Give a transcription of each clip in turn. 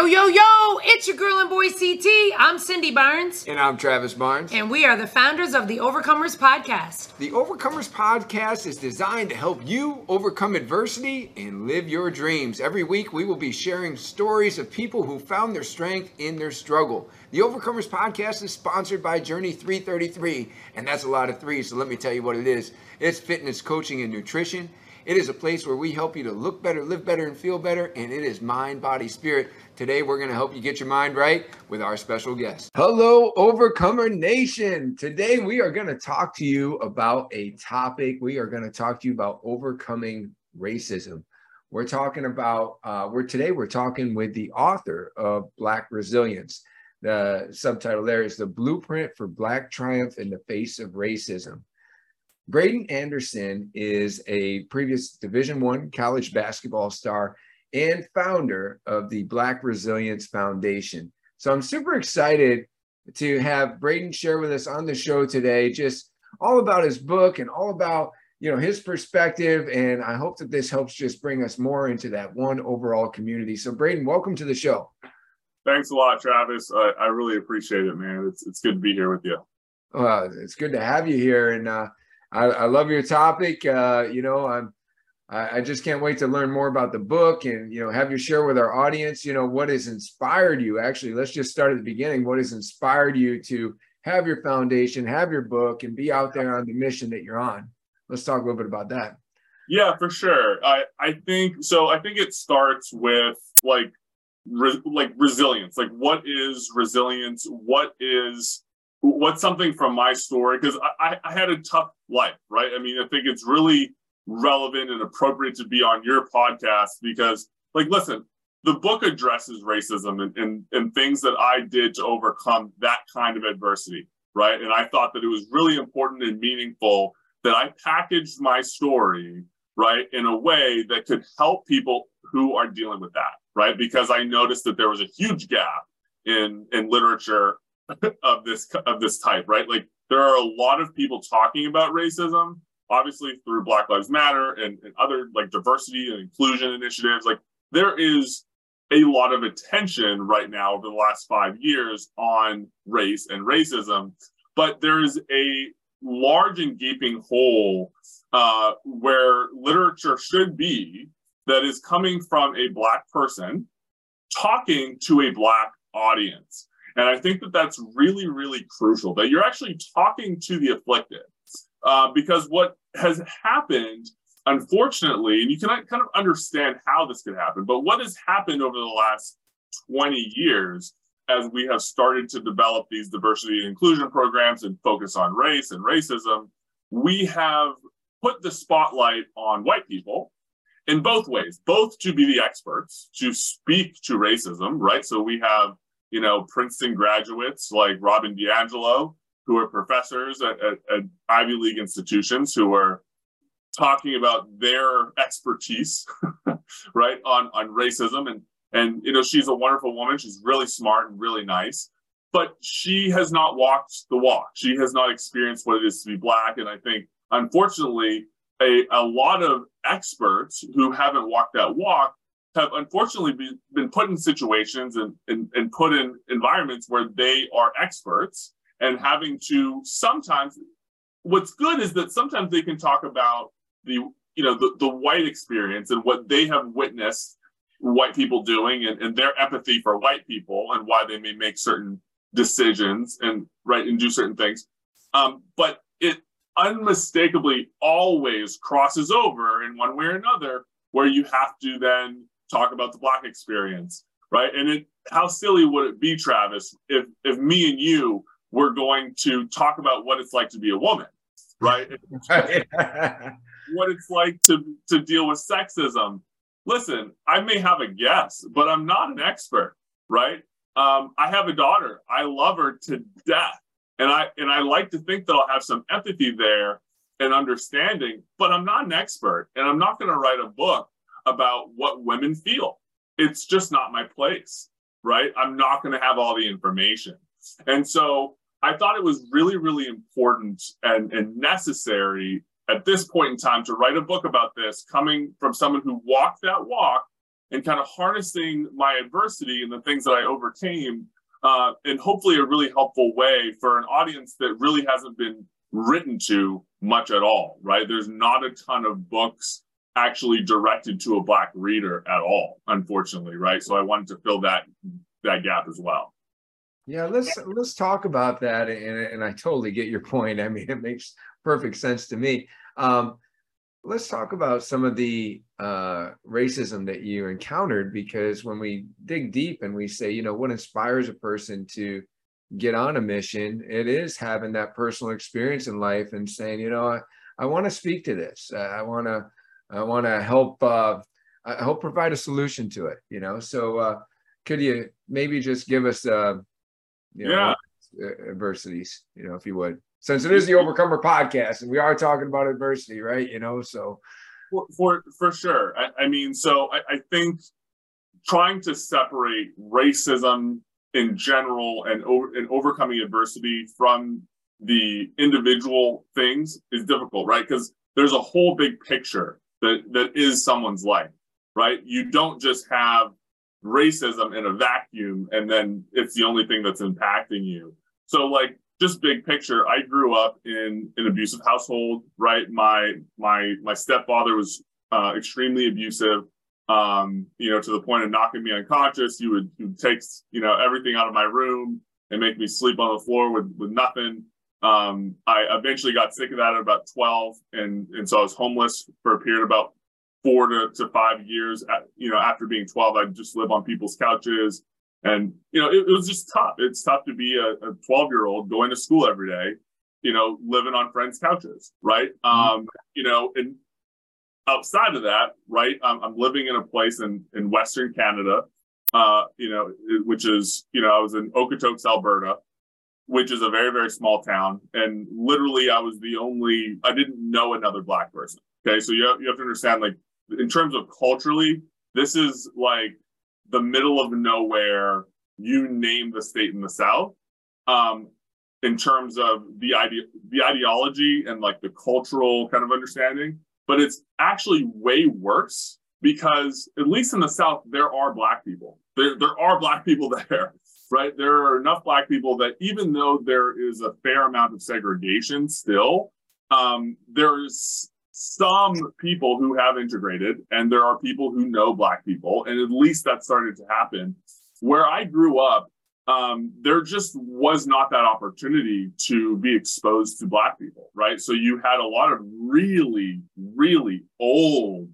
Yo, yo, yo, it's your girl and boy CT. I'm Cindy Barnes. And I'm Travis Barnes. And we are the founders of the Overcomers Podcast. The Overcomers Podcast is designed to help you overcome adversity and live your dreams. Every week, we will be sharing stories of people who found their strength in their struggle. The Overcomers Podcast is sponsored by Journey 333, and that's a lot of threes, so let me tell you what it is it's fitness, coaching, and nutrition. It is a place where we help you to look better, live better, and feel better, and it is mind, body, spirit. Today, we're going to help you get your mind right with our special guest. Hello, Overcomer Nation. Today, we are going to talk to you about a topic. We are going to talk to you about overcoming racism. We're talking about, uh, we're today, we're talking with the author of Black Resilience. The subtitle there is The Blueprint for Black Triumph in the Face of Racism. Braeden Anderson is a previous Division One college basketball star and founder of the Black Resilience Foundation. So I'm super excited to have Braeden share with us on the show today, just all about his book and all about you know his perspective. And I hope that this helps just bring us more into that one overall community. So Braeden, welcome to the show. Thanks a lot, Travis. I, I really appreciate it, man. It's it's good to be here with you. Well, it's good to have you here, and uh, I, I love your topic. Uh, you know, I'm I, I just can't wait to learn more about the book and you know have you share with our audience you know what has inspired you? Actually let's just start at the beginning. What has inspired you to have your foundation have your book and be out there on the mission that you're on? Let's talk a little bit about that. Yeah for sure. I i think so i think it starts with like re, like resilience. Like what is resilience? What is what's something from my story? Because I, I had a tough life right? I mean i think it's really relevant and appropriate to be on your podcast because, like, listen, the book addresses racism and, and, and things that I did to overcome that kind of adversity, right? And I thought that it was really important and meaningful that I packaged my story, right, in a way that could help people who are dealing with that, right? Because I noticed that there was a huge gap in in literature of this of this type, right? Like there are a lot of people talking about racism, obviously through Black Lives Matter and, and other like diversity and inclusion initiatives, like there is a lot of attention right now over the last five years on race and racism, but there is a large and gaping hole uh, where literature should be that is coming from a Black person talking to a Black audience. And I think that that's really, really crucial that you're actually talking to the afflicted. Uh, because what has happened, unfortunately, and you can kind of understand how this could happen, but what has happened over the last 20 years as we have started to develop these diversity and inclusion programs and focus on race and racism, we have put the spotlight on white people in both ways, both to be the experts, to speak to racism, right? So we have, you know, Princeton graduates like Robin DiAngelo who are professors at, at, at Ivy League institutions who are talking about their expertise, right, on, on racism. And, and, you know, she's a wonderful woman. She's really smart and really nice, but she has not walked the walk. She has not experienced what it is to be Black. And I think, unfortunately, a, a lot of experts who haven't walked that walk have unfortunately be, been put in situations and, and, and put in environments where they are experts and having to sometimes what's good is that sometimes they can talk about the you know the, the white experience and what they have witnessed white people doing and, and their empathy for white people and why they may make certain decisions and right and do certain things. Um, but it unmistakably always crosses over in one way or another where you have to then talk about the black experience right? And it how silly would it be travis if if me and you we're going to talk about what it's like to be a woman, right? what it's like to, to deal with sexism. Listen, I may have a guess, but I'm not an expert, right? Um, I have a daughter. I love her to death. And I and I like to think that I'll have some empathy there and understanding, but I'm not an expert and I'm not going to write a book about what women feel. It's just not my place, right? I'm not going to have all the information. And so I thought it was really, really important and, and necessary at this point in time to write a book about this, coming from someone who walked that walk and kind of harnessing my adversity and the things that I overcame uh, in hopefully a really helpful way for an audience that really hasn't been written to much at all, right? There's not a ton of books actually directed to a black reader at all, unfortunately, right? So I wanted to fill that that gap as well. Yeah, let's let's talk about that, and, and I totally get your point. I mean, it makes perfect sense to me. Um, let's talk about some of the uh, racism that you encountered, because when we dig deep and we say, you know, what inspires a person to get on a mission, it is having that personal experience in life and saying, you know, I, I want to speak to this. I want to I want to help uh, help provide a solution to it. You know, so uh, could you maybe just give us uh, you know, yeah. adversities, you know, if you would, since it is the Overcomer podcast and we are talking about adversity, right? You know, so for for, for sure. I, I, mean, so I, I think trying to separate racism in general and over, and overcoming adversity from the individual things is difficult, right? Because there's a whole big picture that that is someone's life, right? You don't just have racism in a vacuum and then it's the only thing that's impacting you. So like just big picture, I grew up in an abusive household, right? My my my stepfather was uh, extremely abusive, um, you know, to the point of knocking me unconscious. He would, he would take, you know, everything out of my room and make me sleep on the floor with with nothing. Um, I eventually got sick of that at about 12, and and so I was homeless for a period about four to, to five years. At, you know, after being 12, I'd just live on people's couches. And, you know, it, it was just tough. It's tough to be a 12 year old going to school every day, you know, living on friends' couches, right? Mm-hmm. Um, you know, and outside of that, right, I'm, I'm living in a place in, in Western Canada, uh, you know, which is, you know, I was in Okotoks, Alberta, which is a very, very small town. And literally, I was the only, I didn't know another Black person. Okay. So you have, you have to understand, like, in terms of culturally, this is like the middle of nowhere. You name the state in the South. Um, in terms of the idea, the ideology and like the cultural kind of understanding, but it's actually way worse because at least in the South there are black people. There there are black people there, right? There are enough black people that even though there is a fair amount of segregation still, um, there's some people who have integrated, and there are people who know Black people, and at least that started to happen. Where I grew up, um, there just was not that opportunity to be exposed to Black people, right? So you had a lot of really, really old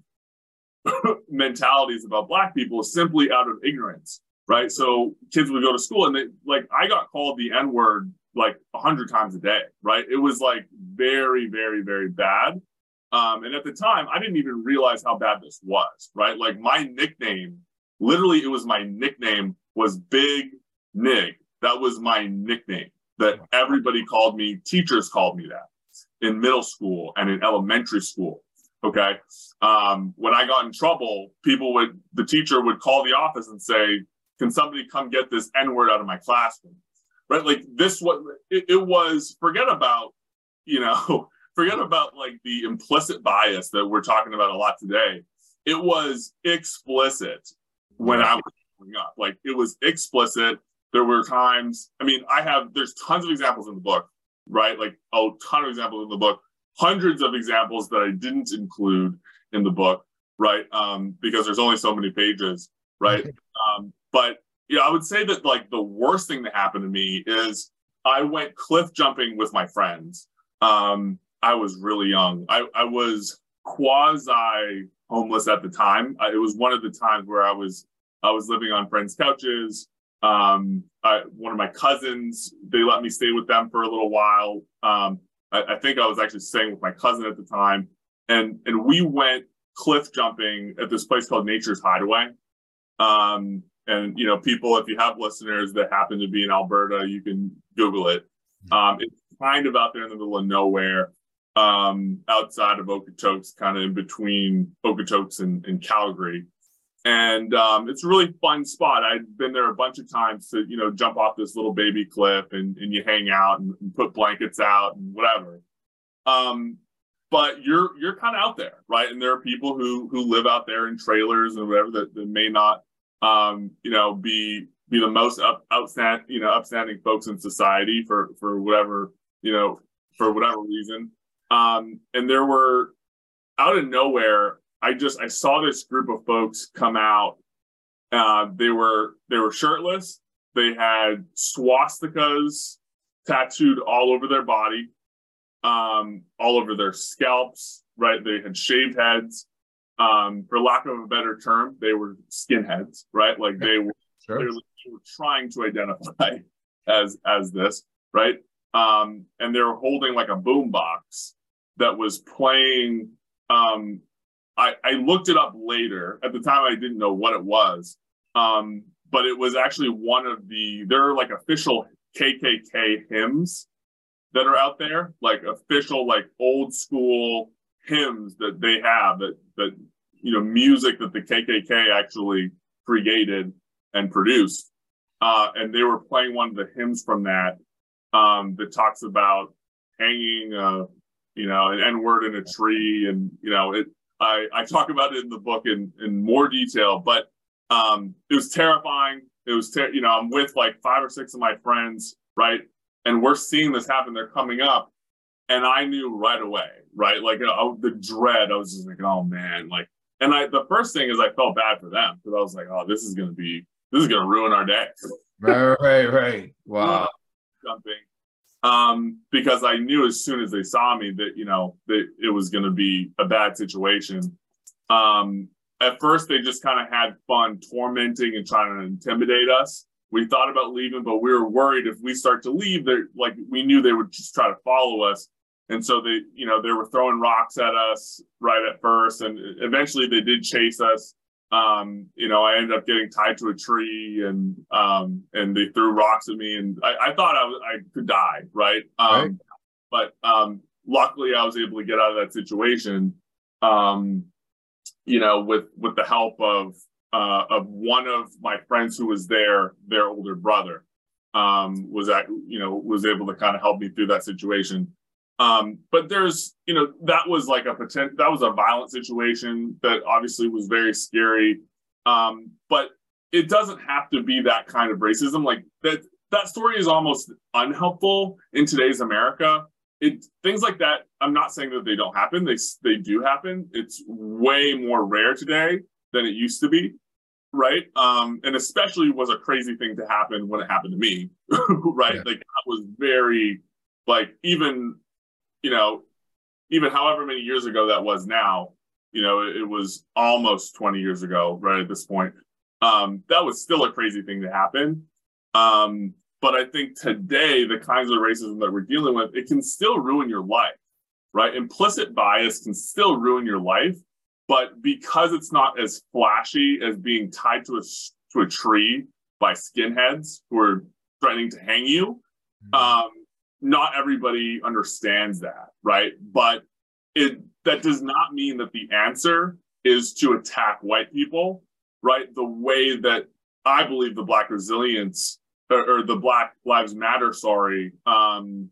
mentalities about Black people simply out of ignorance, right? So kids would go to school and they like I got called the N word like a hundred times a day, right? It was like very, very, very bad. Um, and at the time, I didn't even realize how bad this was, right? Like my nickname, literally, it was my nickname was Big Nig. That was my nickname that everybody called me. Teachers called me that in middle school and in elementary school. Okay. Um, when I got in trouble, people would, the teacher would call the office and say, Can somebody come get this N word out of my classroom? Right. Like this, what it, it was, forget about, you know, forget about like the implicit bias that we're talking about a lot today. It was explicit when I was growing up. Like it was explicit. There were times, I mean, I have, there's tons of examples in the book, right? Like a ton of examples in the book, hundreds of examples that I didn't include in the book, right? Um, because there's only so many pages, right? um, but yeah, I would say that like the worst thing that happened to me is I went cliff jumping with my friends. Um, I was really young. I, I was quasi homeless at the time. I, it was one of the times where I was I was living on friends' couches. Um, I, one of my cousins, they let me stay with them for a little while. Um, I, I, think I was actually staying with my cousin at the time, and and we went cliff jumping at this place called Nature's Hideaway. Um, and you know, people, if you have listeners that happen to be in Alberta, you can Google it. Um, it's kind of out there in the middle of nowhere um, outside of Okotoks, kind of in between Okotoks and, and Calgary. And um, it's a really fun spot. I've been there a bunch of times to, you know, jump off this little baby cliff and, and you hang out and, and put blankets out and whatever. Um, but you're you're kind of out there, right? And there are people who who live out there in trailers and whatever that, that may not, um, you know, be be the most up, outstanding, you know, upstanding folks in society for for whatever you know for whatever reason. Um, and there were out of nowhere, I just I saw this group of folks come out. Uh, they were they were shirtless. They had swastikas tattooed all over their body um, all over their scalps, right? They had shaved heads. Um, for lack of a better term, they were skinheads, right? Like they were, sure. they were trying to identify as as this, right? Um, and they were holding like a boom box that was playing. Um, I, I looked it up later. At the time, I didn't know what it was, um, but it was actually one of the. There are like official KKK hymns that are out there, like official, like old school hymns that they have that that you know music that the KKK actually created and produced, uh, and they were playing one of the hymns from that um, that talks about hanging, you know, an N word in a tree, and you know it. I, I talk about it in the book in in more detail, but um, it was terrifying. It was, ter- you know, I'm with like five or six of my friends, right? and we're seeing this happen. They're coming up, and I knew right away, right? Like uh, the dread. I was just like, oh man, like. And I, the first thing is I felt bad for them because I was like, oh, this is gonna be, this is gonna ruin our day. right, right, right. Wow. Jumping. Um, because I knew as soon as they saw me that you know that it was going to be a bad situation. Um, at first, they just kind of had fun tormenting and trying to intimidate us we thought about leaving, but we were worried if we start to leave, they like we knew they would just try to follow us. And so they, you know, they were throwing rocks at us right at first, and eventually they did chase us. Um, you know, I ended up getting tied to a tree, and um, and they threw rocks at me, and I, I thought I, was, I could die, right? Um, right. But um, luckily, I was able to get out of that situation. Um, you know, with with the help of uh, of one of my friends who was there, their older brother, um, was that you know was able to kind of help me through that situation. Um, but there's you know that was like a potential that was a violent situation that obviously was very scary. Um, but it doesn't have to be that kind of racism. Like that that story is almost unhelpful in today's America. It things like that. I'm not saying that they don't happen. They they do happen. It's way more rare today than it used to be right um and especially was a crazy thing to happen when it happened to me right yeah. like that was very like even you know even however many years ago that was now you know it, it was almost 20 years ago right at this point. Um that was still a crazy thing to happen. Um but i think today the kinds of racism that we're dealing with it can still ruin your life right? Implicit bias can still ruin your life but because it's not as flashy as being tied to a to a tree by skinheads who are threatening to hang you, mm-hmm. um, not everybody understands that, right? But it that does not mean that the answer is to attack white people, right? The way that I believe the Black Resilience or, or the Black Lives Matter, sorry, um,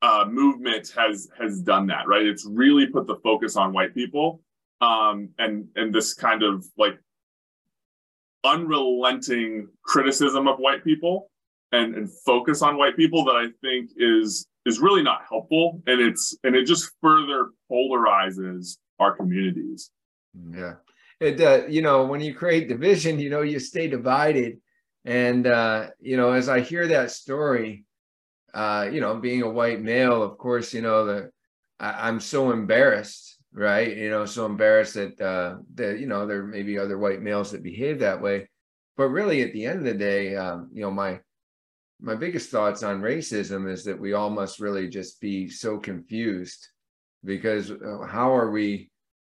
uh, movement has has done that, right? It's really put the focus on white people, um, and and this kind of like unrelenting criticism of white people and and focus on white people that I think is is really not helpful, and it's and it just further polarizes our communities. Yeah, it uh, you know when you create division, you know you stay divided, and uh, you know as I hear that story uh, you know, being a white male, of course, you know, the I, am so embarrassed, right? You know, so embarrassed that uh, that you know there may be other white males that behave that way, but really, at the end of the day, um, you know, my my biggest thoughts on racism is that we all must really just be so confused because uh, how are we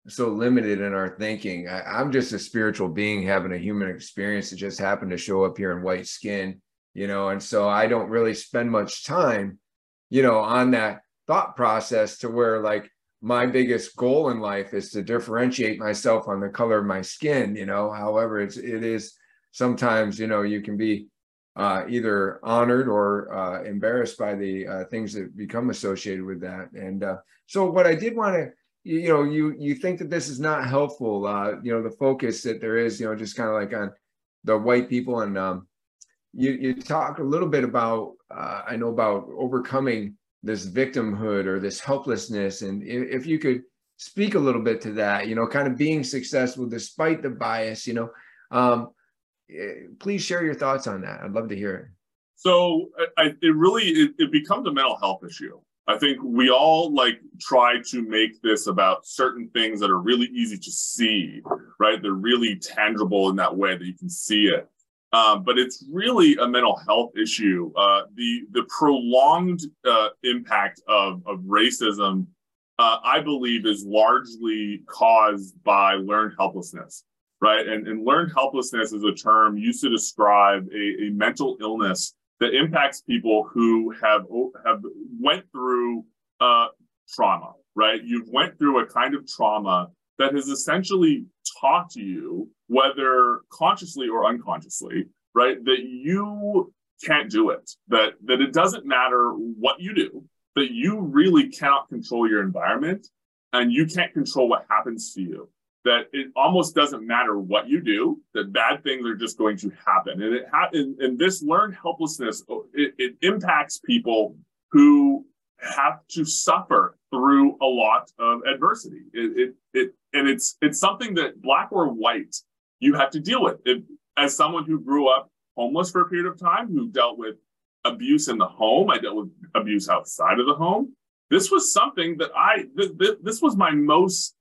so limited in our thinking? I, am just a spiritual being having a human experience that just happened to show up here in white skin you know, and so I don't really spend much time, you know, on that thought process to where like my biggest goal in life is to differentiate myself on the color of my skin, you know. However, it's it is sometimes, you know, you can be uh, either honored or uh, embarrassed by the uh, things that become associated with that. And uh, so, what I did want to, you know, you you think that this is not helpful. Uh, you know, the focus that there is, you know, just kind of like on the white people, and um, you you talk a little bit about, uh, I know about overcoming this victimhood or this helplessness, and if you could speak a little bit to that, you know, kind of being successful despite the bias, you know. Um, please share your thoughts on that. I'd love to hear it. So I, it really it, it becomes a mental health issue. I think we all like try to make this about certain things that are really easy to see, right? They're really tangible in that way that you can see it. Um, but it's really a mental health issue. Uh, the the prolonged uh, impact of of racism, uh, I believe, is largely caused by learned helplessness right? And, and learned helplessness is a term used to describe a, a mental illness that impacts people who have have went through uh, trauma, right? You've went through a kind of trauma that has essentially taught you, whether consciously or unconsciously, right, that you can't do it, that that it doesn't matter what you do, that you really cannot control your environment and you can't control what happens to you that it almost doesn't matter what you do, that bad things are just going to happen. And it ha- and, and this learned helplessness, oh, it, it impacts people who have to suffer through a lot of adversity. It, it, it and it's it's something that black or white you have to deal with. It, as someone who grew up homeless for a period of time, who dealt with abuse in the home, I dealt with abuse outside of the home. This was something that I th- th- this was my most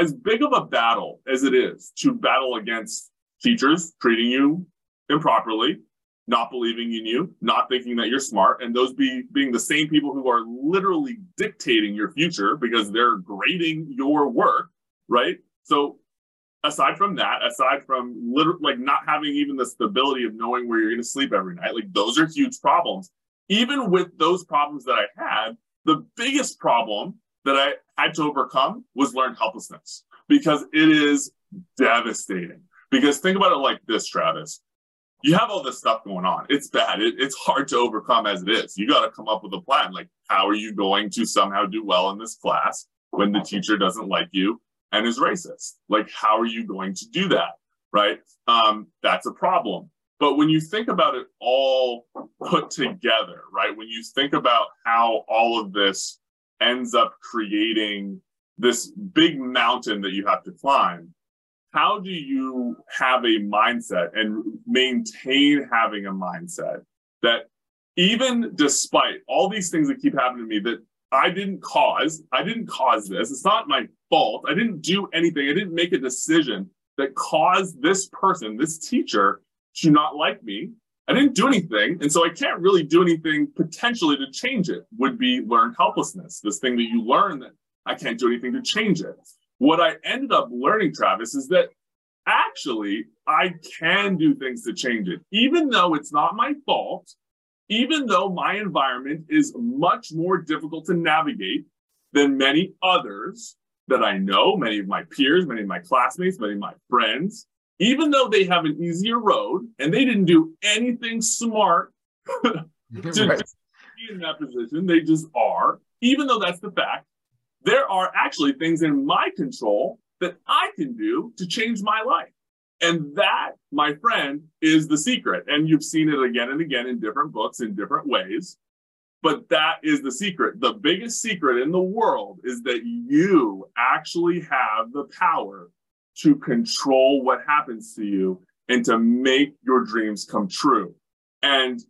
as big of a battle as it is to battle against teachers treating you improperly, not believing in you, not thinking that you're smart, and those be being the same people who are literally dictating your future because they're grading your work, right? So aside from that, aside from like not having even the stability of knowing where you're going to sleep every night, like those are huge problems. Even with those problems that I had, the biggest problem that I had to overcome was learned helplessness because it is devastating. Because think about it like this, Travis. You have all this stuff going on. It's bad. It, it's hard to overcome as it is. You got to come up with a plan. Like, how are you going to somehow do well in this class when the teacher doesn't like you and is racist? Like, how are you going to do that? Right? Um, that's a problem. But when you think about it all put together, right? When you think about how all of this ends up creating this big mountain that you have to climb. How do you have a mindset and maintain having a mindset that even despite all these things that keep happening to me that I didn't cause, I didn't cause this, it's not my fault, I didn't do anything, I didn't make a decision that caused this person, this teacher, to not like me I didn't do anything. And so I can't really do anything potentially to change it, would be learned helplessness, this thing that you learn that I can't do anything to change it. What I ended up learning, Travis, is that actually I can do things to change it, even though it's not my fault, even though my environment is much more difficult to navigate than many others that I know, many of my peers, many of my classmates, many of my friends even though they have an easier road and they didn't do anything smart to, right. be in that position, they just are. Even though that's the fact, there are actually things in my control that I can do to change my life. And that, my friend, is the secret. And you've seen it again and again in different books in different ways. But that is the secret. The biggest secret in the world is that you actually have the power to control what happens to you and to make your dreams come true. And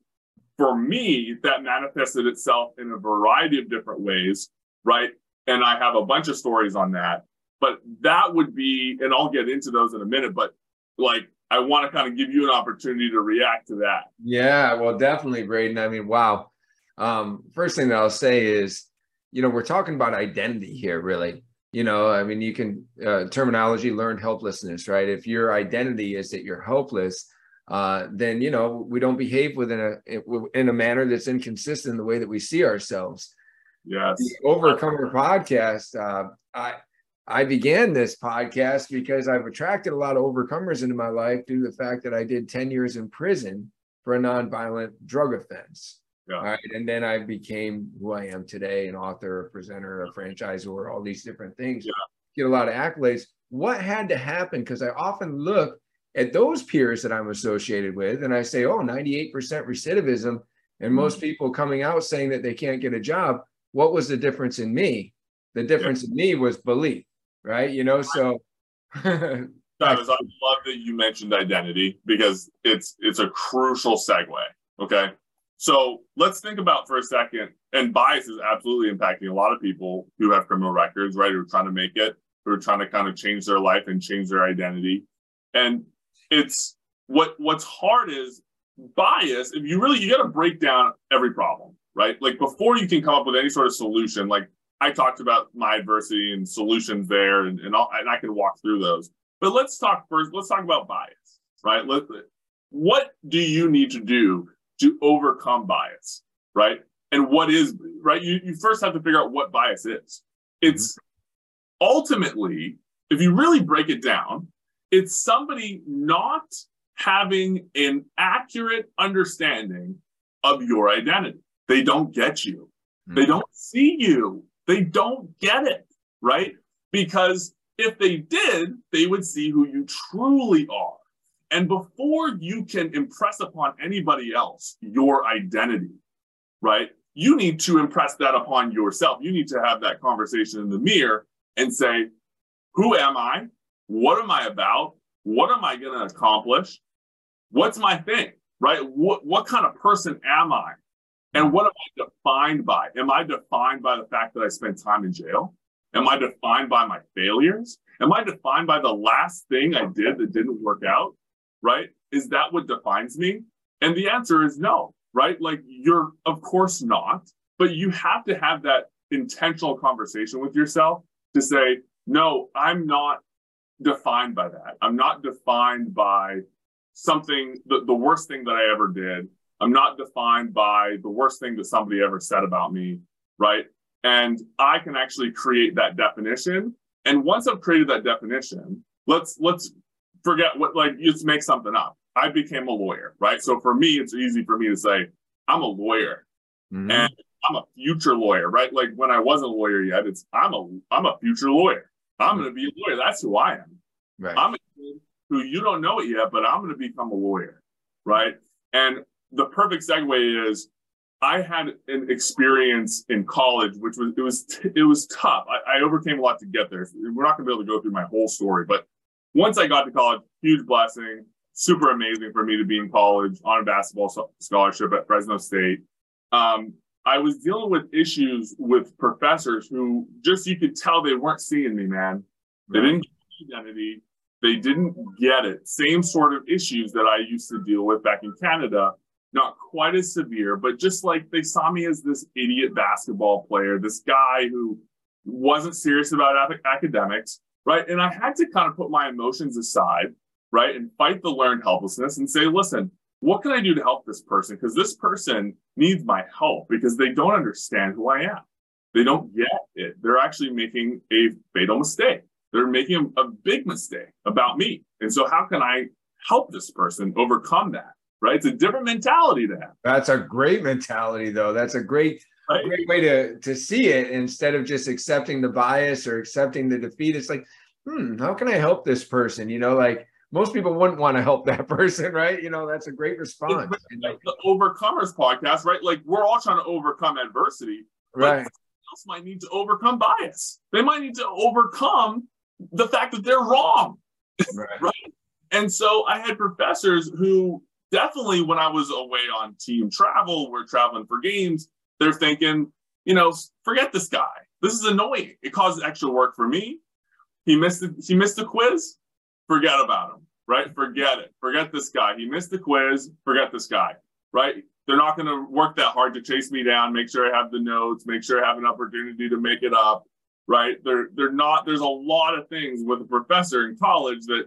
for me, that manifested itself in a variety of different ways, right? And I have a bunch of stories on that. But that would be, and I'll get into those in a minute, but like I want to kind of give you an opportunity to react to that. Yeah, well, definitely, Braeden. I mean, wow. Um, first thing that I'll say is, you know, we're talking about identity here, really you know i mean you can uh, terminology learned helplessness right? If your identity is that you're helpless uh, then you know we don't behave within a in a manner that's inconsistent in the way that we see ourselves. Yes. The overcomer podcast uh, i i began this podcast because i've attracted a lot of overcomers into my life due to the fact that i did 10 years in prison for a nonviolent drug offense. Yeah. All right. And then I became who I am today an author, a presenter, a franchisor, all these different things. Yeah. Get a lot of accolades. What had to happen? Because I often look at those peers that I'm associated with and I say, oh, 98% recidivism, and Mm-hmm. most people coming out saying that they can't get a job. What was the difference in me? The difference in me was belief, right? You know, so Travis, I love that you mentioned identity because it's it's a crucial segue. Okay. So let's think about for a second, and bias is absolutely impacting a lot of people who have criminal records, right? Who are trying to make it, who are trying to kind of change their life and change their identity. And it's what what's hard is bias. If you really you got to break down every problem, right? Like before you can come up with any sort of solution. Like I talked about my adversity and solutions there, and and, all, and I can walk through those. But let's talk first. Let's talk about bias, right? Let what do you need to do to overcome bias, right? And what is right? You you first have to figure out what bias is. Mm-hmm. It's ultimately, if you really break it down, it's somebody not having an accurate understanding of your identity. They don't get you. Mm-hmm. They don't see you. They don't get it, right? Because if they did, they would see who you truly are. And before you can impress upon anybody else your identity, right? You need to impress that upon yourself. You need to have that conversation in the mirror and say, Who am I? What am I about? What am I going to accomplish? What's my thing, right? What, what kind of person am I? And what am I defined by? Am I defined by the fact that I spent time in jail? Am I defined by my failures? Am I defined by the last thing I did that didn't work out? Right? Is that what defines me? And the answer is no, right? Like you're, of course not, but you have to have that intentional conversation with yourself to say, no, I'm not defined by that. I'm not defined by something, the, the worst thing that I ever did. I'm not defined by the worst thing that somebody ever said about me, right? And I can actually create that definition. And once I've created that definition, let's let's forget what like you just make something up. I became a lawyer, right? So for me, it's easy for me to say I'm a lawyer Mhm. and I'm a future lawyer, right? Like when I wasn't a lawyer yet, it's I'm a I'm a future lawyer. I'm going to be a lawyer. That's who I am. right. I'm a kid who you don't know it yet, but I'm going to become a lawyer, right? And the perfect segue is I had an experience in college, which was it was it was tough. I, I overcame a lot to get there. We're not going to be able to go through my whole story, but once I got to college, huge blessing, super amazing for me to be in college on a basketball scholarship at Fresno State. Um, I was dealing with issues with professors who just you could tell they weren't seeing me, man. They Right. didn't get identity. They didn't get it. Same sort of issues that I used to deal with back in Canada. Not quite as severe, but just like they saw me as this idiot basketball player, this guy who wasn't serious about academics, right? And I had to kind of put my emotions aside, right? And fight the learned helplessness and say, listen, what can I do to help this person? Because this person needs my help because they don't understand who I am. They don't get it. They're actually making a fatal mistake. They're making a, big mistake about me. And so, how can I help this person overcome that? Right? It's a different mentality to have. That's a great mentality, though. That's a great, Right? great way to to see it instead of just accepting the bias or accepting the defeat. It's like, hmm, how can I help this person? You know, like most people wouldn't want to help that person, right? You know, that's a great response. But And, like the Overcomers podcast, right? Like we're all trying to overcome adversity. right. else might need to overcome bias. They might need to overcome the fact that they're wrong. Right. And so I had professors who definitely, when I was away on team travel, we're traveling for games, they're thinking, you know, forget this guy. This is annoying. It causes extra work for me. He missed the, he missed the quiz. Forget about him, right? Forget it. Forget this guy. He missed the quiz. Forget this guy, right? They're not going to work that hard to chase me down, make sure I have the notes, make sure I have an opportunity to make it up, right? They're they're not. There's a lot of things with a professor in college that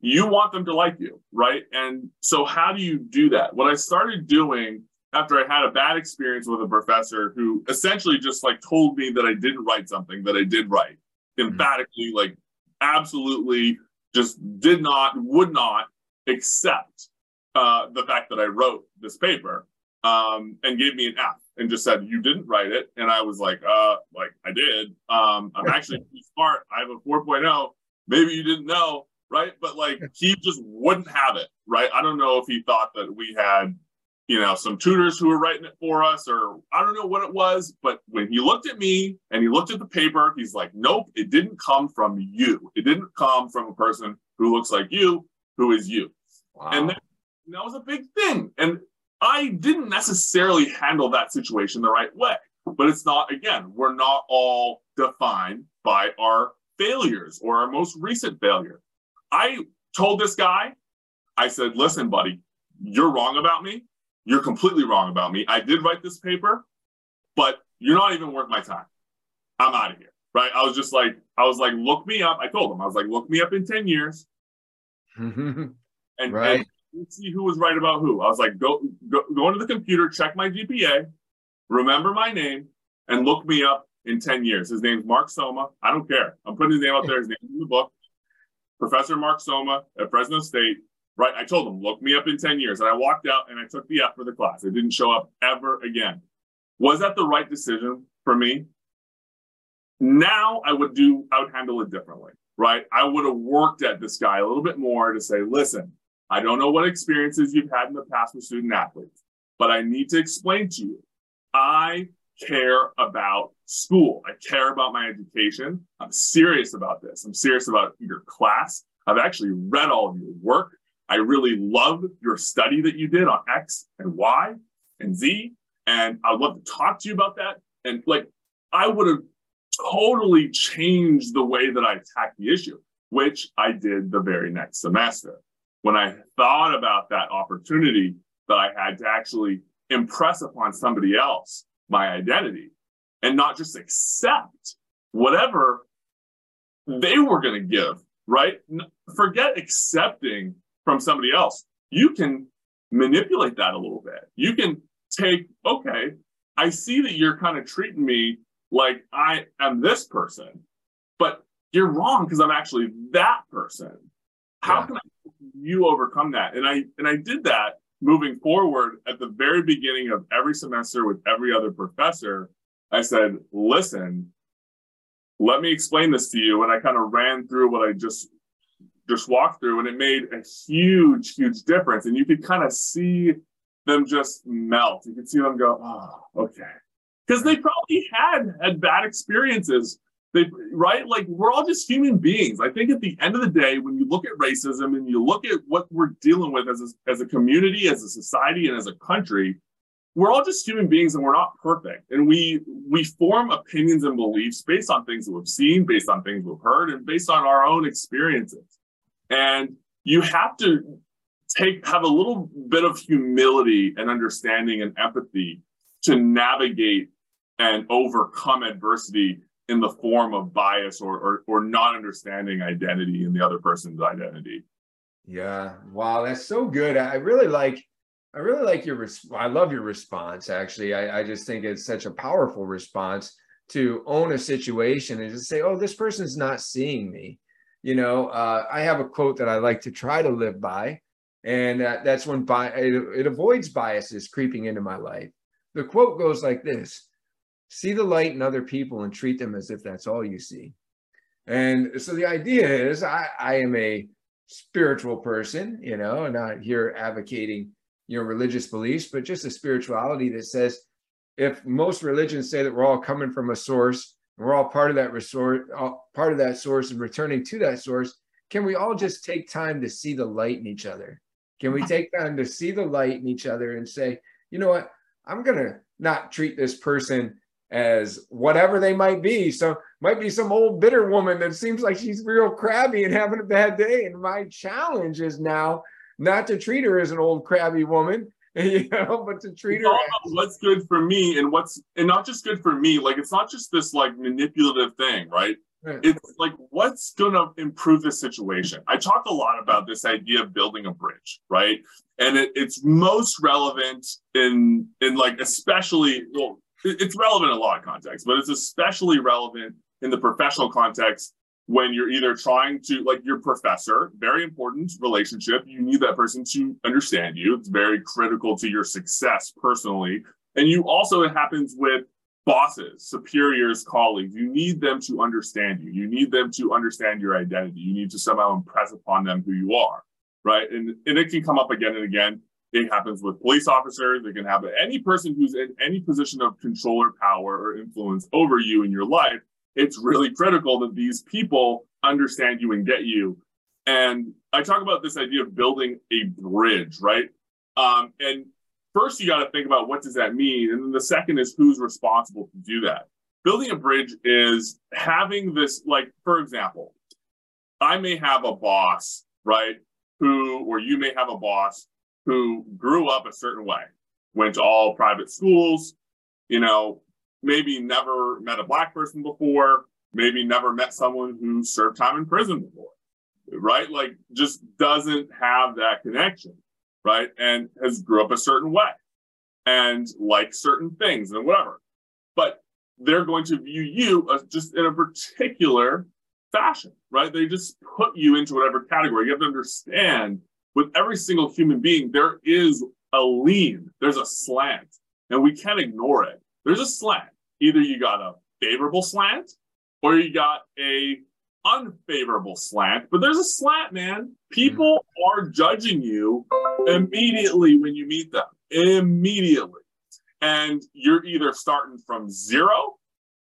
you want them to like you, right? And so how do you do that? What I started doing after I had a bad experience with a professor who essentially just like told me that I didn't write something that I did write emphatically, like absolutely just did not, would not accept uh, the fact that I wrote this paper um, and gave me an F and just said, You didn't write it. And I was like, uh, like I did. Um, I'm actually smart. I have a 4.0. Maybe you didn't know, right? But like he just wouldn't have it, right? I don't know if he thought that we had, you know, some tutors who were writing it for us, or I don't know what it was. But when he looked at me and he looked at the paper, he's like, Nope, it didn't come from you. It didn't come from a person who looks like you, who is you. Wow. And that, that was a big thing. And I didn't necessarily handle that situation the right way. But it's not, again, we're not all defined by our failures or our most recent failure. I told this guy, I said, listen, buddy, you're wrong about me. You're completely wrong about me. I did write this paper, but you're not even worth my time. I'm out of here. Right. I was just like, I was like, look me up. I told him, I was like, look me up in 10 years. and, right. and see who was right about who. I was like, go, go, go into the computer, check my GPA, remember my name, and look me up in 10 years. His name's Mark Soma. I don't care. I'm putting his name out there. His name's in the book. Professor Mark Soma at Fresno State. Right. I told him, look me up in 10 years. And I walked out and I took the F for the class. I didn't show up ever again. Was that the right decision for me? Now I would do, I would handle it differently. Right. I would have worked at this guy a little bit more to say, listen, I don't know what experiences you've had in the past with student athletes, but I need to explain to you I care about school. I care about my education. I'm serious about this. I'm serious about your class. I've actually read all of your work. I really love your study that you did on X and Y and Z. And I'd love to talk to you about that. And like, I would have totally changed the way that I attacked the issue, which I did the very next semester. When I thought about that opportunity that I had to actually impress upon somebody else my identity and not just accept whatever they were going to give, right? Forget accepting from somebody else. You can manipulate that a little bit. You can take, okay, I see that you're kind of treating me like I am this person, but you're wrong because I'm actually that person. How yeah. can I you overcome that? And I and I did that moving forward at the very beginning of every semester with every other professor, I said, listen, let me explain this to you. And I kind of ran through what I just just walked through and it made a huge, huge difference. And you could kind of see them just melt. You could see them go, oh, okay. Because they probably had had bad experiences they, right? Like we're all just human beings. I think at the end of the day, when you look at racism and you look at what we're dealing with as a, as a community, as a society, and as a country, we're all just human beings and we're not perfect. And we we form opinions and beliefs based on things that we've seen, based on things we've heard, and based on our own experiences. And you have to take have a little bit of humility and understanding and empathy to navigate and overcome adversity in the form of bias or, or, or not understanding identity in the other person's identity. Yeah. Wow. That's so good. I really like, I really like your, res- I love your response. Actually, I, I just think it's such a powerful response to own a situation and just say, oh, this person's not seeing me. You know, uh, I have a quote that I like to try to live by, and that's when bi- it, it avoids biases creeping into my life. The quote goes like this see the light in other people and treat them as if that's all you see. And so the idea is I, I am a spiritual person, you know, not here advocating, you know, religious beliefs, but just a spirituality that says if most religions say that we're all coming from a source, we're all part of that resort, part of that source and returning to that source, can we all just take time to see the light in each other? Can we take time to see the light in each other and say, you know what, I'm going to not treat this person as whatever they might be. So might be some old bitter woman that seems like she's real crabby and having a bad day. And my challenge is now not to treat her as an old crabby woman, you know, but to treat her what's good for me and what's and not just good for me. Like it's not just this like manipulative thing, right? right. It's like what's gonna improve the situation. I talk a lot about this idea of building a bridge, right? And it, it's most relevant in in like especially well, it's relevant in a lot of contexts, but it's especially relevant in the professional context when you're either trying to like your professor very important relationship. You need that person to understand you. It's very critical to your success personally. And you also it happens with bosses superiors colleagues. You need them to understand you. You need them to understand your identity. You need to somehow impress upon them who you are right? And, and it can come up again and again. It happens with police officers. It can happen any person who's in any position of control or power or influence over you in your life it's really critical that these people understand you and get you. And I talk about this idea of building a bridge, right? Um, and first, you got to think about what does that mean, and then the second is who's responsible to do that. Building a bridge is having this, like, for example, I may have a boss, right? Who, or you may have a boss who grew up a certain way, went to all private schools, you know, maybe never met a black person before, maybe never met someone who served time in prison before, right? Like just doesn't have that connection, right? And has grew up a certain way and like certain things and whatever. But they're going to view you as just in a particular fashion, right? They just put you into whatever category. You have to understand with every single human being, there is a lean, there's a slant, and we can't ignore it. There's a slant either you got a favorable slant or you got a unfavorable slant. But there's a slant man. People are judging you immediately when you meet them. Immediately. And you're either starting from zero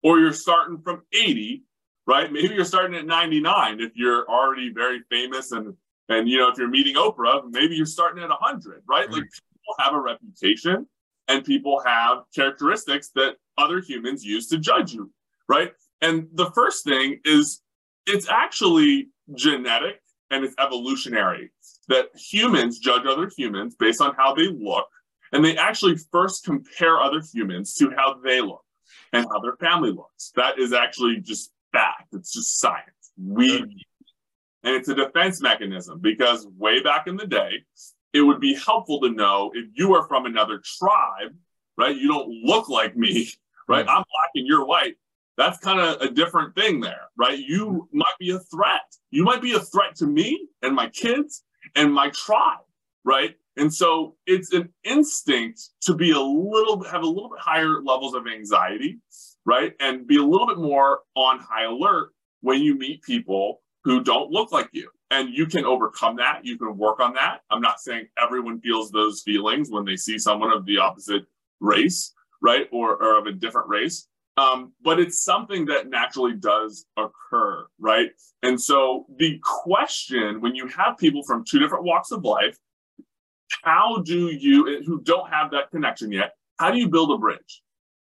or you're starting from 80 right? Maybe you're starting at 99 if you're already very famous and and you know if you're meeting oprah maybe you're starting at 100 right? Like people have a reputation and people have characteristics that other humans use to judge you, right? And the first thing is it's actually genetic and it's evolutionary that humans judge other humans based on how they look. And they actually first compare other humans to how they look and how their family looks. That is actually just fact. It's just science. We, and it's a defense mechanism because way back in the day, it would be helpful to know if you are from another tribe, right? You don't look like me, right? Mm-hmm. I'm black and you're white. That's kind of a different thing there, right? You mm-hmm. might be a threat. You might be a threat to me and my kids and my tribe, right? And so it's an instinct to be a little have a little bit higher levels of anxiety, right? And be a little bit more on high alert when you meet people who don't look like you and you can overcome that you can work on that i'm not saying everyone feels those feelings when they see someone of the opposite race right? Or, or of a different race. Um, but it's something that naturally does occur right? And so the question when you have people from two different walks of life how do you who don't have that connection yet how do you build a bridge?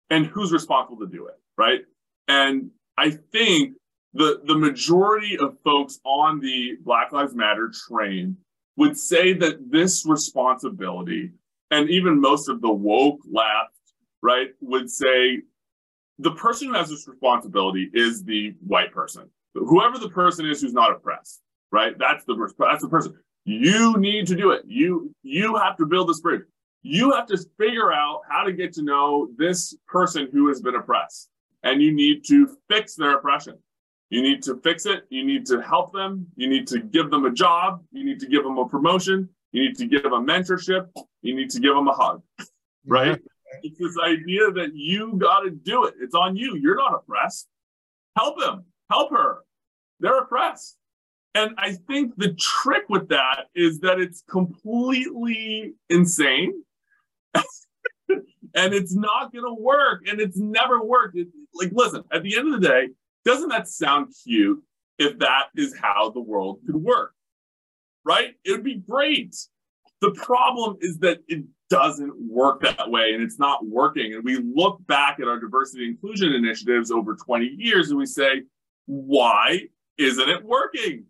And who's responsible to do it right? And i think the the majority of folks on the Black Lives Matter train would say that this responsibility, and even most of the woke left, right, would say the person who has this responsibility is the white person. Whoever the person is who's not oppressed, right? That's the that's the person. You need to do it. You you have to build this bridge. You have to figure out how to get to know this person who has been oppressed, and you need to fix their oppression. You need to fix it. You need to help them. You need to give them a job. You need to give them a promotion. You need to give them a mentorship. You need to give them a hug. Right? It's this idea that you got to do it. It's on you. You're not oppressed. Help them. Help her. They're oppressed. And I think the trick with that is that it's completely insane. and it's not going to work. And it's never worked. It, like, listen, at the end of the day, doesn't that sound cute if that is how the world could work? Right? It would be great. The problem is that it doesn't work that way and it's not working. And we look back at our diversity inclusion initiatives over 20 years and we say, why isn't it working?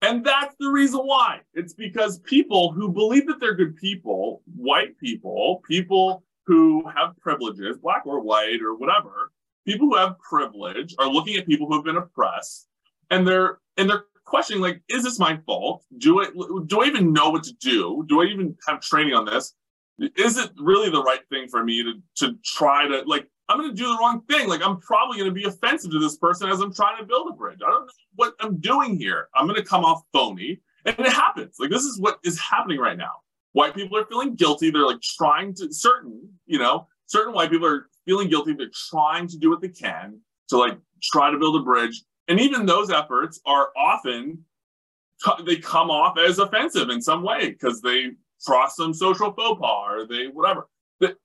And that's the reason why. It's because people who believe that they're good people, white people, people who have privileges, black or white or whatever, people who have privilege are looking at people who have been oppressed and they're and they're questioning like is this my fault do i do i even know what to do do i even have training on this is it really the right thing for me to to try to like I'm going to do the wrong thing. Like I'm probably going to be offensive to this person as I'm trying to build a bridge. I don't know what I'm doing here. I'm going to come off phony. And it happens. Like this is what is happening right now. White people are feeling guilty. They're like trying to certain, you know, certain white people are feeling guilty. They're trying to do what they can to like try to build a bridge. And even those efforts are often they come off as offensive in some way because they cross some social faux pas or they whatever.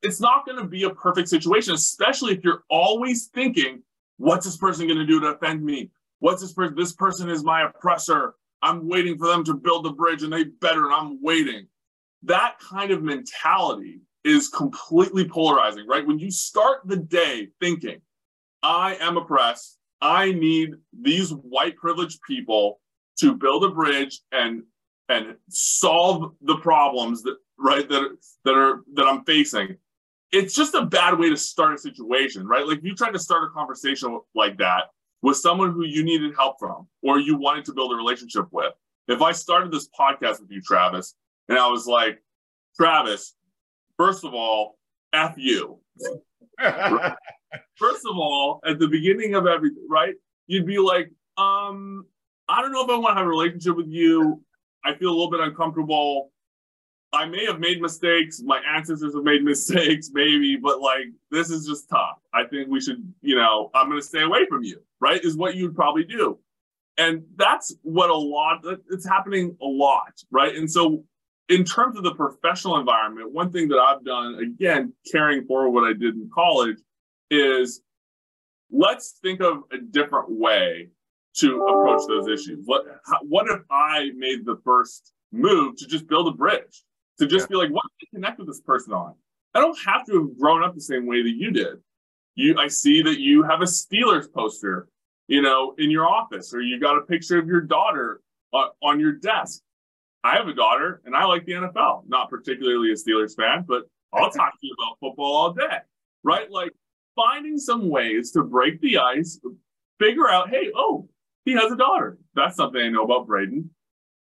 It's not going to be a perfect situation, especially if you're always thinking, "What's this person going to do to offend me? What's this person? This person is my oppressor. I'm waiting for them to build the bridge, and they better, and I'm waiting." That kind of mentality is completely polarizing, right? When you start the day thinking, "I am oppressed," I need these white privileged people to build a bridge and and solve the problems that right that that are that I'm facing. It's just a bad way to start a situation, right? Like you try to start a conversation like that with someone who you needed help from or you wanted to build a relationship with. If I started this podcast with you, Travis, and I was like, Travis, first of all, F you. First of all, at the beginning of everything, right? You'd be like, um, I don't know if I want to have a relationship with you. I feel a little bit uncomfortable. I may have made mistakes. My ancestors have made mistakes, maybe, but like this is just tough. I think we should, you know, I'm going to stay away from you, right? Is what you'd probably do. And that's what a lot, it's happening a lot, right? And so, in terms of the professional environment, one thing that I've done, again, carrying forward what I did in college, is let's think of a different way to approach those issues. What what if I made the first move to just build a bridge, to just yeah. be like, what can I connect with this person on? I don't have to have grown up the same way that you did. You, I see that you have a Steelers poster, you know, in your office, or you got a picture of your daughter uh, on your desk. I have a daughter, and I like the NFL. Not particularly a Steelers fan, but I'll talk to you about football all day, right? Like finding some ways to break the ice, figure out, hey, oh, he has a daughter. That's something I know about Braeden.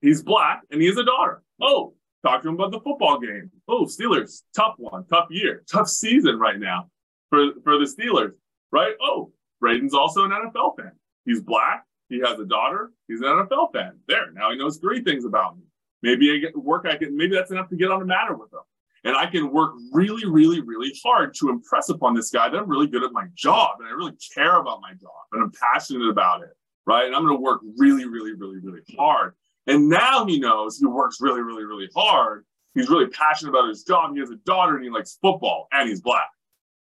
He's black and he has a daughter. Oh, talk to him about the football game. Oh, Steelers, tough one, tough year, tough season right now for, for the Steelers, right? Oh, Braeden's also an NFL fan. He's black. He has a daughter. He's an NFL fan. There, now he knows three things about me. Maybe I get work. I can. Maybe that's enough to get on the matter with him. And I can work really, really, really hard to impress upon this guy that I'm really good at my job and I really care about my job and I'm passionate about it right? And I'm going to work really, really, really, really hard. And now he knows he works really, really, really hard. He's really passionate about his job. He has a daughter and he likes football and he's black,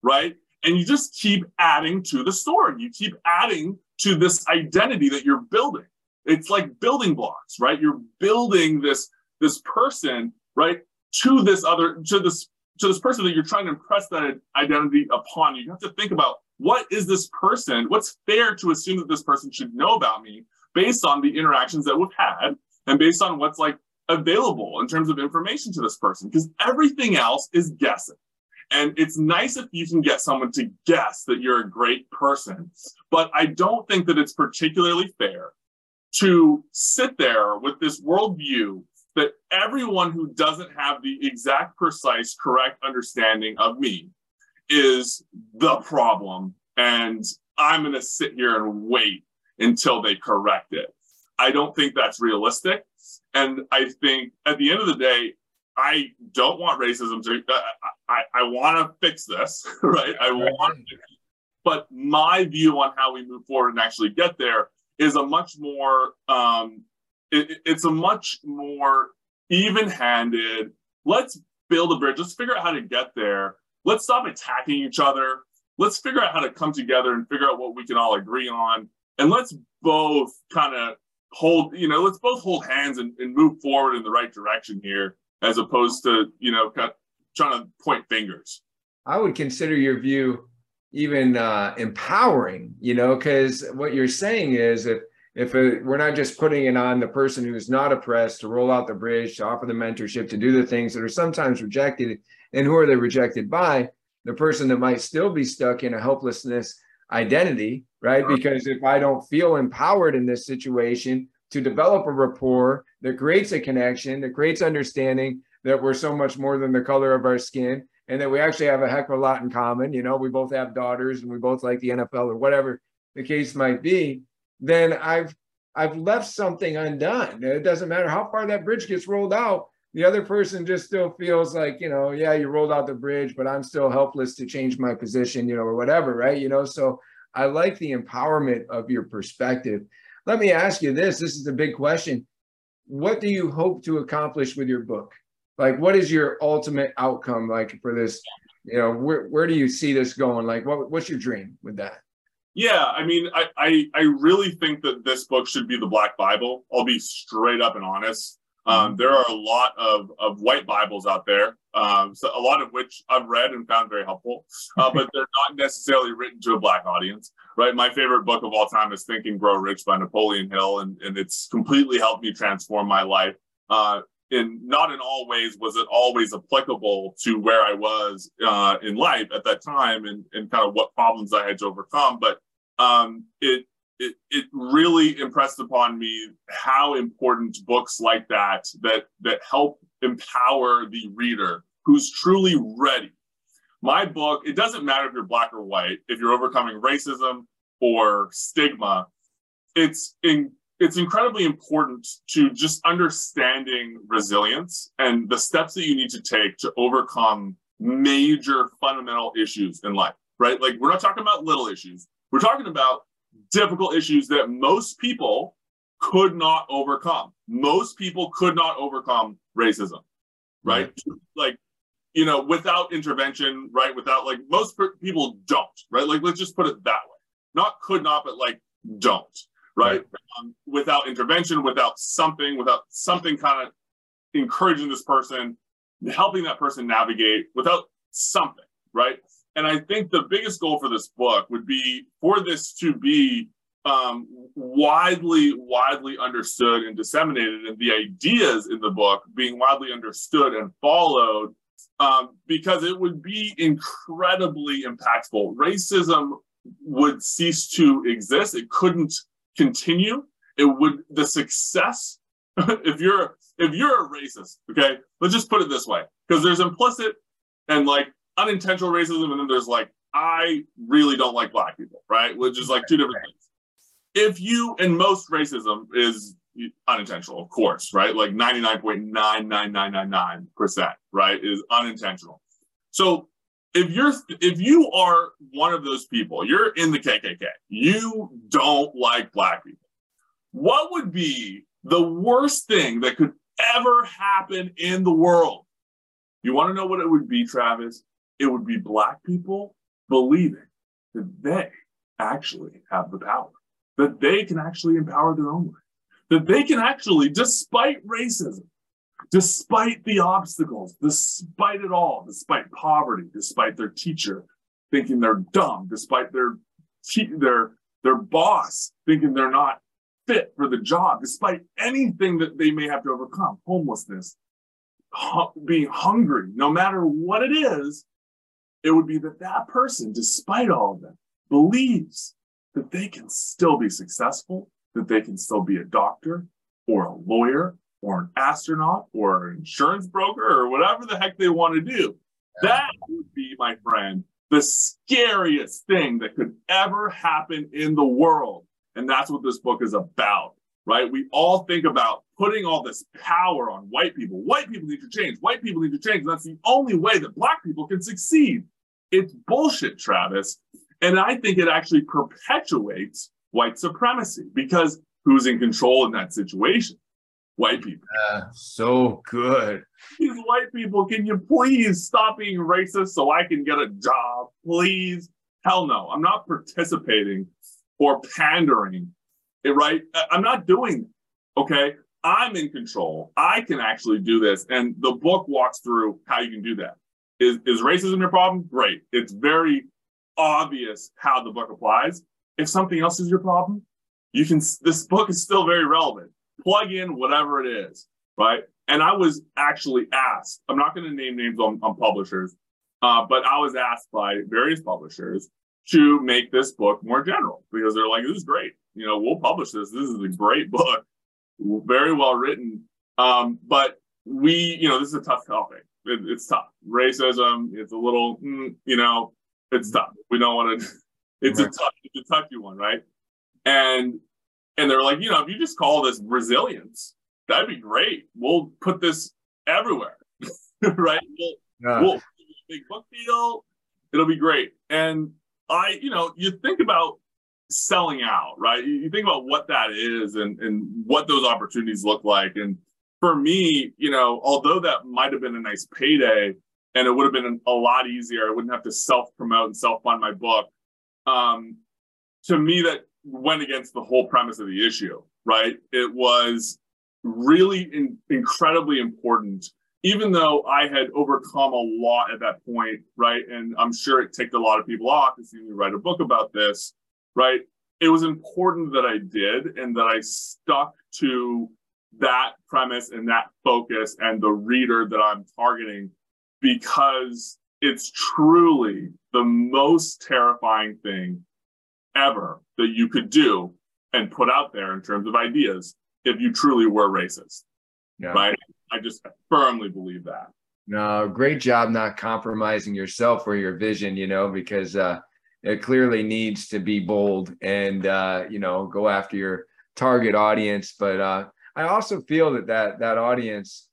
right? And you just keep adding to the story. You keep adding to this identity that you're building. It's like building blocks, right? You're building this this person, right, to this other to this to this person that you're trying to impress that identity upon. You You have to think about what is this person? What's fair to assume that this person should know about me based on the interactions that we've had and based on what's like available in terms of information to this person? Because everything else is guessing. And it's nice if you can get someone to guess that you're a great person. But I don't think that it's particularly fair to sit there with this worldview that everyone who doesn't have the exact, precise, correct understanding of me is the problem. And I'm going to sit here and wait until they correct it. I don't think that's realistic. And I think at the end of the day, I don't want racism to, uh, I, I want to fix this, right? I want to, but my view on how we move forward and actually get there is a much more, um, it, it's a much more even handed, let's build a bridge, let's figure out how to get there let's stop attacking each other. Let's figure out how to come together and figure out what we can all agree on. And let's both kind of hold, you know, let's both hold hands and, and, move forward in the right direction here, as opposed to, you know, kind of trying to point fingers. I would consider your view even uh, empowering, you know, because what you're saying is if if it, we're not just putting it on the person who's not oppressed to roll out the bridge, to offer the mentorship, to do the things that are sometimes rejected, and who are they rejected by? The person that might still be stuck in a helplessness identity, right? Because if I don't feel empowered in this situation to develop a rapport that creates a connection, that creates understanding that we're so much more than the color of our skin, and that we actually have a heck of a lot in common, you know, we both have daughters and we both like the NFL or whatever the case might be, then I've I've left something undone. It doesn't matter how far that bridge gets rolled out. The other person just still feels like, you know, yeah, you rolled out the bridge, but I'm still helpless to change my position, you know, or whatever, right? You know, so I like the empowerment of your perspective. Let me ask you this this is a big question. What do you hope to accomplish with your book? Like, what is your ultimate outcome like for this? You know, where, where do you see this going? Like, what, what's your dream with that? Yeah, I mean, I, I, I really think that this book should be the Black Bible. I'll be straight up and honest. Um, mm-hmm. there are a lot of, of white Bibles out there, um, so a lot of which I've read and found very helpful, uh, but they're not necessarily written to a black audience, right? My favorite book of all time is Think and Grow Rich by Napoleon Hill, and, and it's completely helped me transform my life. Uh, in not in all ways was it always applicable to where I was uh, in life at that time and, and kind of what problems I had to overcome, but um, it it, it really impressed upon me how important books like that that that help empower the reader who's truly ready. My book it doesn't matter if you're black or white if you're overcoming racism or stigma it's in, it's incredibly important to just understanding resilience and the steps that you need to take to overcome major fundamental issues in life right like we're not talking about little issues we're talking about difficult issues that most people could not overcome. Most people could not overcome racism, right? Mm-hmm. Like, you know, without intervention, right? Without like most people don't, right? Like, let's just put it that way. Not could not, but like don't, right? right. Um, without intervention, without something, without something kind of encouraging this person, helping that person navigate, without something, right? And I think the biggest goal for this book would be for this to be um, widely, widely understood and disseminated, and the ideas in the book being widely understood and followed, um, because it would be incredibly impactful. Racism would cease to exist; it couldn't continue. It would the success. if you're if you're a racist, okay, let's just put it this way, because there's implicit and like unintentional racism, and then there's like, I really don't like black people, right? Which is like two different things. If you, and most racism is unintentional, of course, right? Like 99.99999%, right, is unintentional. So if you're if you are one of those people, you're in the KKK, you don't like black people. What would be the worst thing that could ever happen in the world? You want to know what it would be, Travis? it would be black people believing that they actually have the power, that they can actually empower their own life, that they can actually, despite racism, despite the obstacles, despite it all, despite poverty, despite their teacher thinking they're dumb, despite their their their boss thinking they're not fit for the job, despite anything that they may have to overcome, homelessness, being hungry, no matter what it is, it would be that that person, despite all of that, believes that they can still be successful, that they can still be a doctor or a lawyer or an astronaut or an insurance broker or whatever the heck they want to do. Yeah. That would be, my friend, the scariest thing that could ever happen in the world. And that's what this book is about, right? We all think about putting all this power on white people. White people need to change. White people need to change. And that's the only way that black people can succeed. It's bullshit, Travis. And I think it actually perpetuates white supremacy because who's in control in that situation? White people. Uh, so good. These white people, can you please stop being racist so I can get a job? Please. Hell no. I'm not participating or pandering. It, right? I'm not doing Okay. I'm in control. I can actually do this. And the book walks through how you can do that. Is, is racism your problem? Great. It's very obvious how the book applies. If something else is your problem, you can, this book is still very relevant. Plug in whatever it is, right? And I was actually asked, I'm not going to name names on, on publishers, uh, but I was asked by various publishers to make this book more general because they're like, this is great. You know, we'll publish this. This is a great book, very well written. Um, but we, you know, this is a tough topic It, it's tough. Racism. It's a little, mm, you know, it's tough. We don't want to. It's right. a tough, it's a touchy one, right? And and they're like, you know, if you just call this resilience, that'd be great. We'll put this everywhere, right? We'll, yeah. we'll big book deal. It'll be great. And I, you know, you think about selling out, right? You think about what that is and, and what those opportunities look like. And for me, you know, although that might have been a nice payday and it would have been a lot easier, I wouldn't have to self promote and self fund my book. Um, to me, that went against the whole premise of the issue, right? It was really in, incredibly important, even though I had overcome a lot at that point, right? And I'm sure it ticked a lot of people off to see me write a book about this, right? It was important that I did and that I stuck to that premise and that focus and the reader that I'm targeting because it's truly the most terrifying thing ever that you could do and put out there in terms of ideas if you truly were racist. Yeah. Right. I just firmly believe that. No, great job not compromising yourself or your vision, you know, because uh, it clearly needs to be bold and, uh, you know, go after your target audience. But uh, I also feel that that, that audience,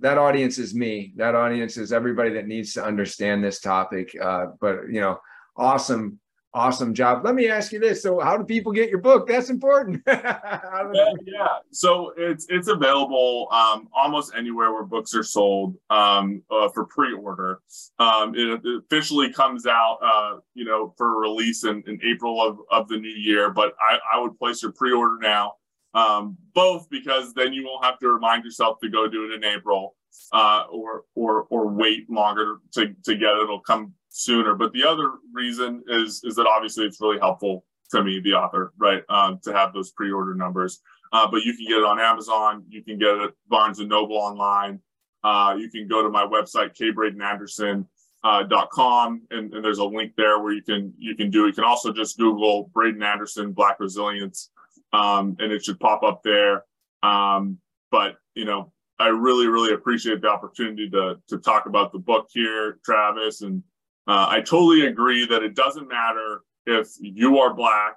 that audience is me. That audience is everybody that needs to understand this topic. Uh, but, you know, awesome awesome job. Let me ask you this: So, how do people get your book? That's important. yeah, yeah, so it's it's available um, almost anywhere where books are sold um, uh, for pre-order. Um, it, it, officially comes out, uh, you know, for release in, in April of, of the new year. But I, I would place your pre-order now, um, both because then you won't have to remind yourself to go do it in April. Uh, or or or wait longer to, to get it. It'll come sooner. But the other reason is is that obviously it's really helpful to me, the author, right, um, to have those pre-order numbers. Uh, but you can get it on Amazon. You can get it Barnes and Noble online. Uh, you can go to my website, kbraedenanderson.com, uh, and, and, there's a link there where you can you can do. You can also just Google Braeden Anderson Black Resilience, um, and it should pop up there. Um, but you know, I really really appreciate the opportunity to to talk about the book here, Travis, and uh, I totally agree that it doesn't matter if you are black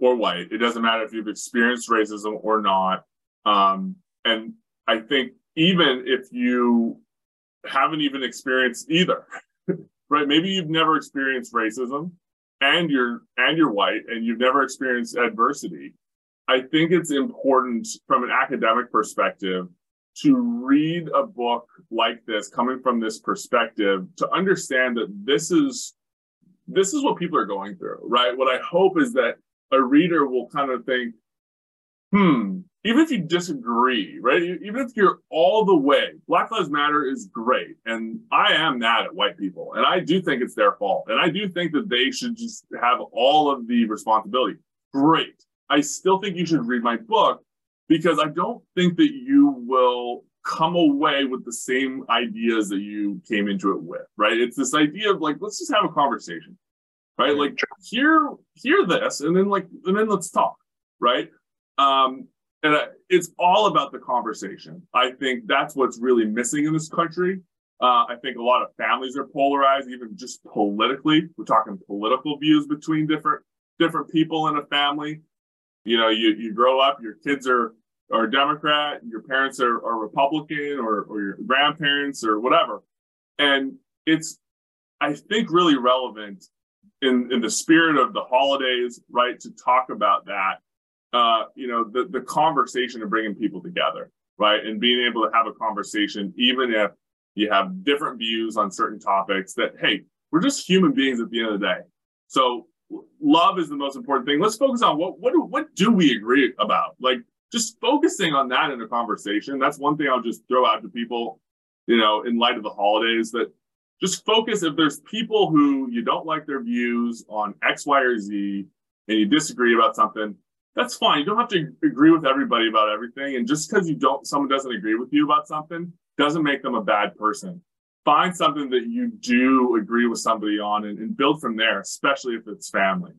or white. It doesn't matter if you've experienced racism or not. Um, and I think even if you haven't even experienced either, right? Maybe you've never experienced racism and you're and you're white and you've never experienced adversity. I think it's important from an academic perspective to read a book like this coming from this perspective to understand that this is this is what people are going through right? What i hope is that a reader will kind of think hmm even if you disagree right? Even if you're all the way black lives matter is great and i am mad at white people and i do think it's their fault and i do think that they should just have all of the responsibility. Great. I still think you should read my book because I don't think that you will come away with the same ideas that you came into it with, right? It's this idea of like, let's just have a conversation, right? Like hear hear this, and then like, and then let's talk, right? Um, and it's all about the conversation. I think that's what's really missing in this country. Uh, I think a lot of families are polarized, even just politically. We're talking political views between different different people in a family. You know, you you grow up, your kids are are Democrat, your parents are, are Republican, or, or your grandparents, or whatever. And it's, I think, really relevant in, in the spirit of the holidays, right, to talk about that. Uh, you know, the, the conversation of bringing people together, right, and being able to have a conversation, even if you have different views on certain topics, that, hey, we're just human beings at the end of the day. So love is the most important thing. Let's focus on what what do, what do we agree about? Like just focusing on that in a conversation. That's one thing I'll just throw out to people, you know, in light of the holidays that just focus if there's people who you don't like their views on X, Y, or Z and you disagree about something, that's fine. You don't have to agree with everybody about everything. And just because you don't, someone doesn't agree with you about something doesn't make them a bad person. Find something that you do agree with somebody on and, and build from there, especially if it's family.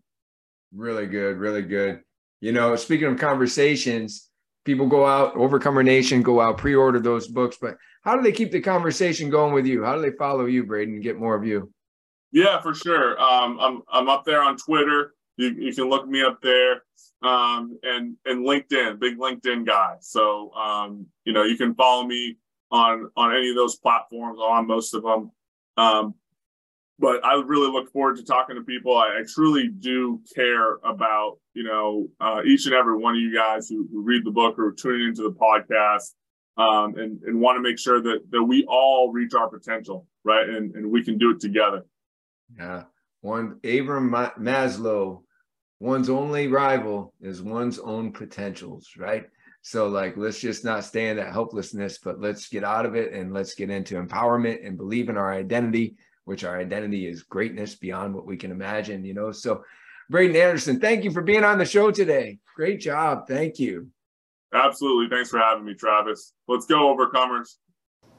Really good, really good. You know, speaking of conversations, people go out, Overcomer Nation, go out, pre-order those books. But how do they keep the conversation going with you? How do they follow you, Braeden, and get more of you? Yeah, for sure. Um, I'm I'm up there on Twitter. You, you can look me up there, um, and and LinkedIn, big LinkedIn guy. So um, you know you can follow me on on any of those platforms, on most of them. Um, but I really look forward to talking to people. I, I truly do care about you know uh, each and every one of you guys who, who read the book or tuning into the podcast, um, and and want to make sure that that we all reach our potential, right? And and we can do it together. Yeah, one Abraham Maslow, one's only rival is one's own potentials, right? So like, let's just not stay in that helplessness, but let's get out of it and let's get into empowerment and believe in our identity which our identity is greatness beyond what we can imagine, you know. So, Braeden Anderson, thank you for being on the show today. Great job. Thank you. Absolutely. Thanks for having me, Travis. Let's go, overcomers.